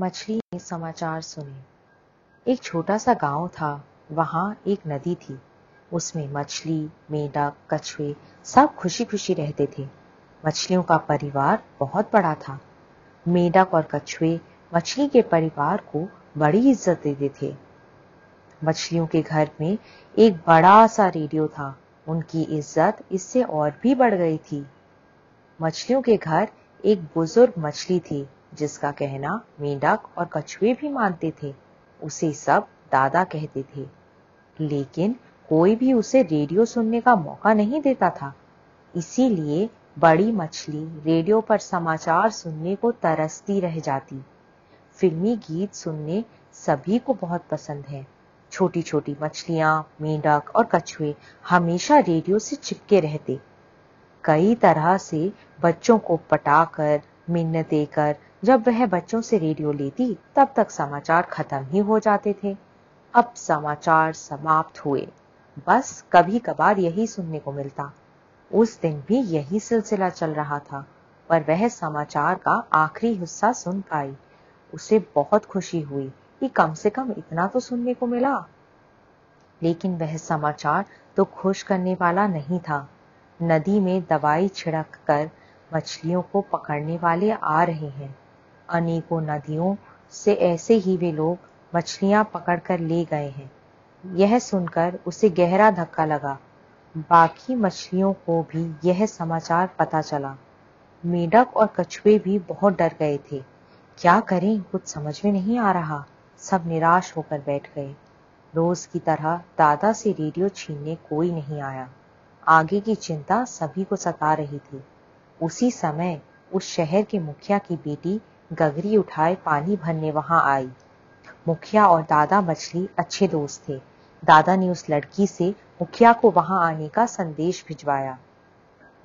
मछली ने समाचार सुने। एक छोटा सा गाँव था, वहाँ एक नदी थी। उसमें मछली मेढक कछुए सब खुशी खुशी रहते थे। मछलियों का परिवार बहुत बड़ा था। मेढक और कछुए मछली के परिवार को बड़ी इज़्ज़त देते थे। मछलियों के घर में एक बड़ा सा रेडियो था। उनकी इज़्ज़त इससे और भी बढ़ गई थी। मछलियों के घर एक बुज़ुर्ग मछली थी। जिसका कहना मेंढक और कछुए भी मानते थे, उसे सब दादा कहते थे। लेकिन कोई भी उसे रेडियो सुनने का मौका नहीं देता था। इसीलिए बड़ी मछली रेडियो पर समाचार सुनने को तरसती रह जाती। फिल्मी गीत सुनने सभी को बहुत पसंद है। छोटी छोटी मछलियाँ, मेंढक और कछुए हमेशा रेडियो से चिपके रहते। कई तरह से बच्चों को पटाकर, मिन्नत देकर जब वह बच्चों से रेडियो लेती, तब तक समाचार खत्म ही हो जाते थे। अब समाचार समाप्त हुए। बस कभी कभार यही सुनने को मिलता। उस दिन भी यही सिलसिला चल रहा था, पर वह समाचार का आखिरी हिस्सा सुन पाई। उसे बहुत खुशी हुई कि कम से कम इतना तो सुनने को मिला। लेकिन वह समाचार तो खुश करने वाला नहीं था। नदी में दवाई छिड़क कर मछलियों को पकड़ने वाले आ रहे हैं। अनेकों नदियों से ऐसे ही वे लोग मछलियाँ पकड़कर ले गए हैं। यह सुनकर उसे गहरा धक्का लगा। बाकी मछलियों को भी यह समाचार पता चला। मेढक और कछुए भी बहुत डर गए थे। क्या करें? कुछ समझ में नहीं आ रहा। सब निराश होकर बैठ गए। रोज की तरह दादा से रेडियो छीनने कोई नहीं आया। आगे की चिंता सभी को सता रही थी। उसी समय उस शहर के मुखिया की बेटी गगरी उठाए, पानी भरने वहाँ आई। मुखिया और दादा मछली अच्छे दोस्त थे। दादा ने उस लड़की से मुखिया को वहाँ आने का संदेश भिजवाया।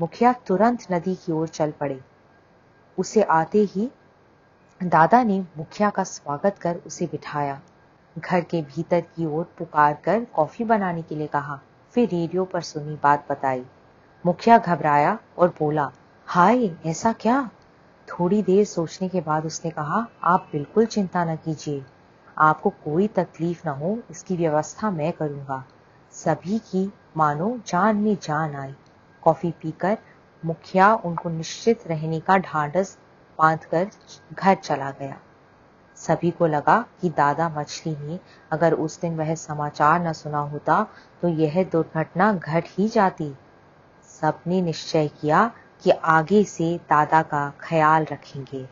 मुखिया तुरंत नदी की ओर चल पड़े। उसे आते ही दादा ने मुखिया का स्वागत कर उसे बिठाया। घर के भीतर की ओर पुकार कर कॉफ़ी बनाने के लिए कहा। फिर रेडियो पर सुनी बात बताई। मुखिया घबराया और बोला, हाय, ऐसा क्या? थोड़ी देर सोचने के बाद उसने कहा, आप बिल्कुल चिंता न कीजिए। आपको कोई तकलीफ़ ना हो, इसकी व्यवस्था मैं करूँगा। सभी की मानो जान में जान आई कॉफ़ी पीकर मुखिया उनको निश्चित रहने का ढांढस बांधकर घर चला गया। सभी को लगा कि दादा मछली ने अगर उस दिन वह समाचार न सुना होता तो यह दुर्घटना घट ही जाती। सबने निश्चय किया कि आगे से दादा का ख्याल रखेंगे।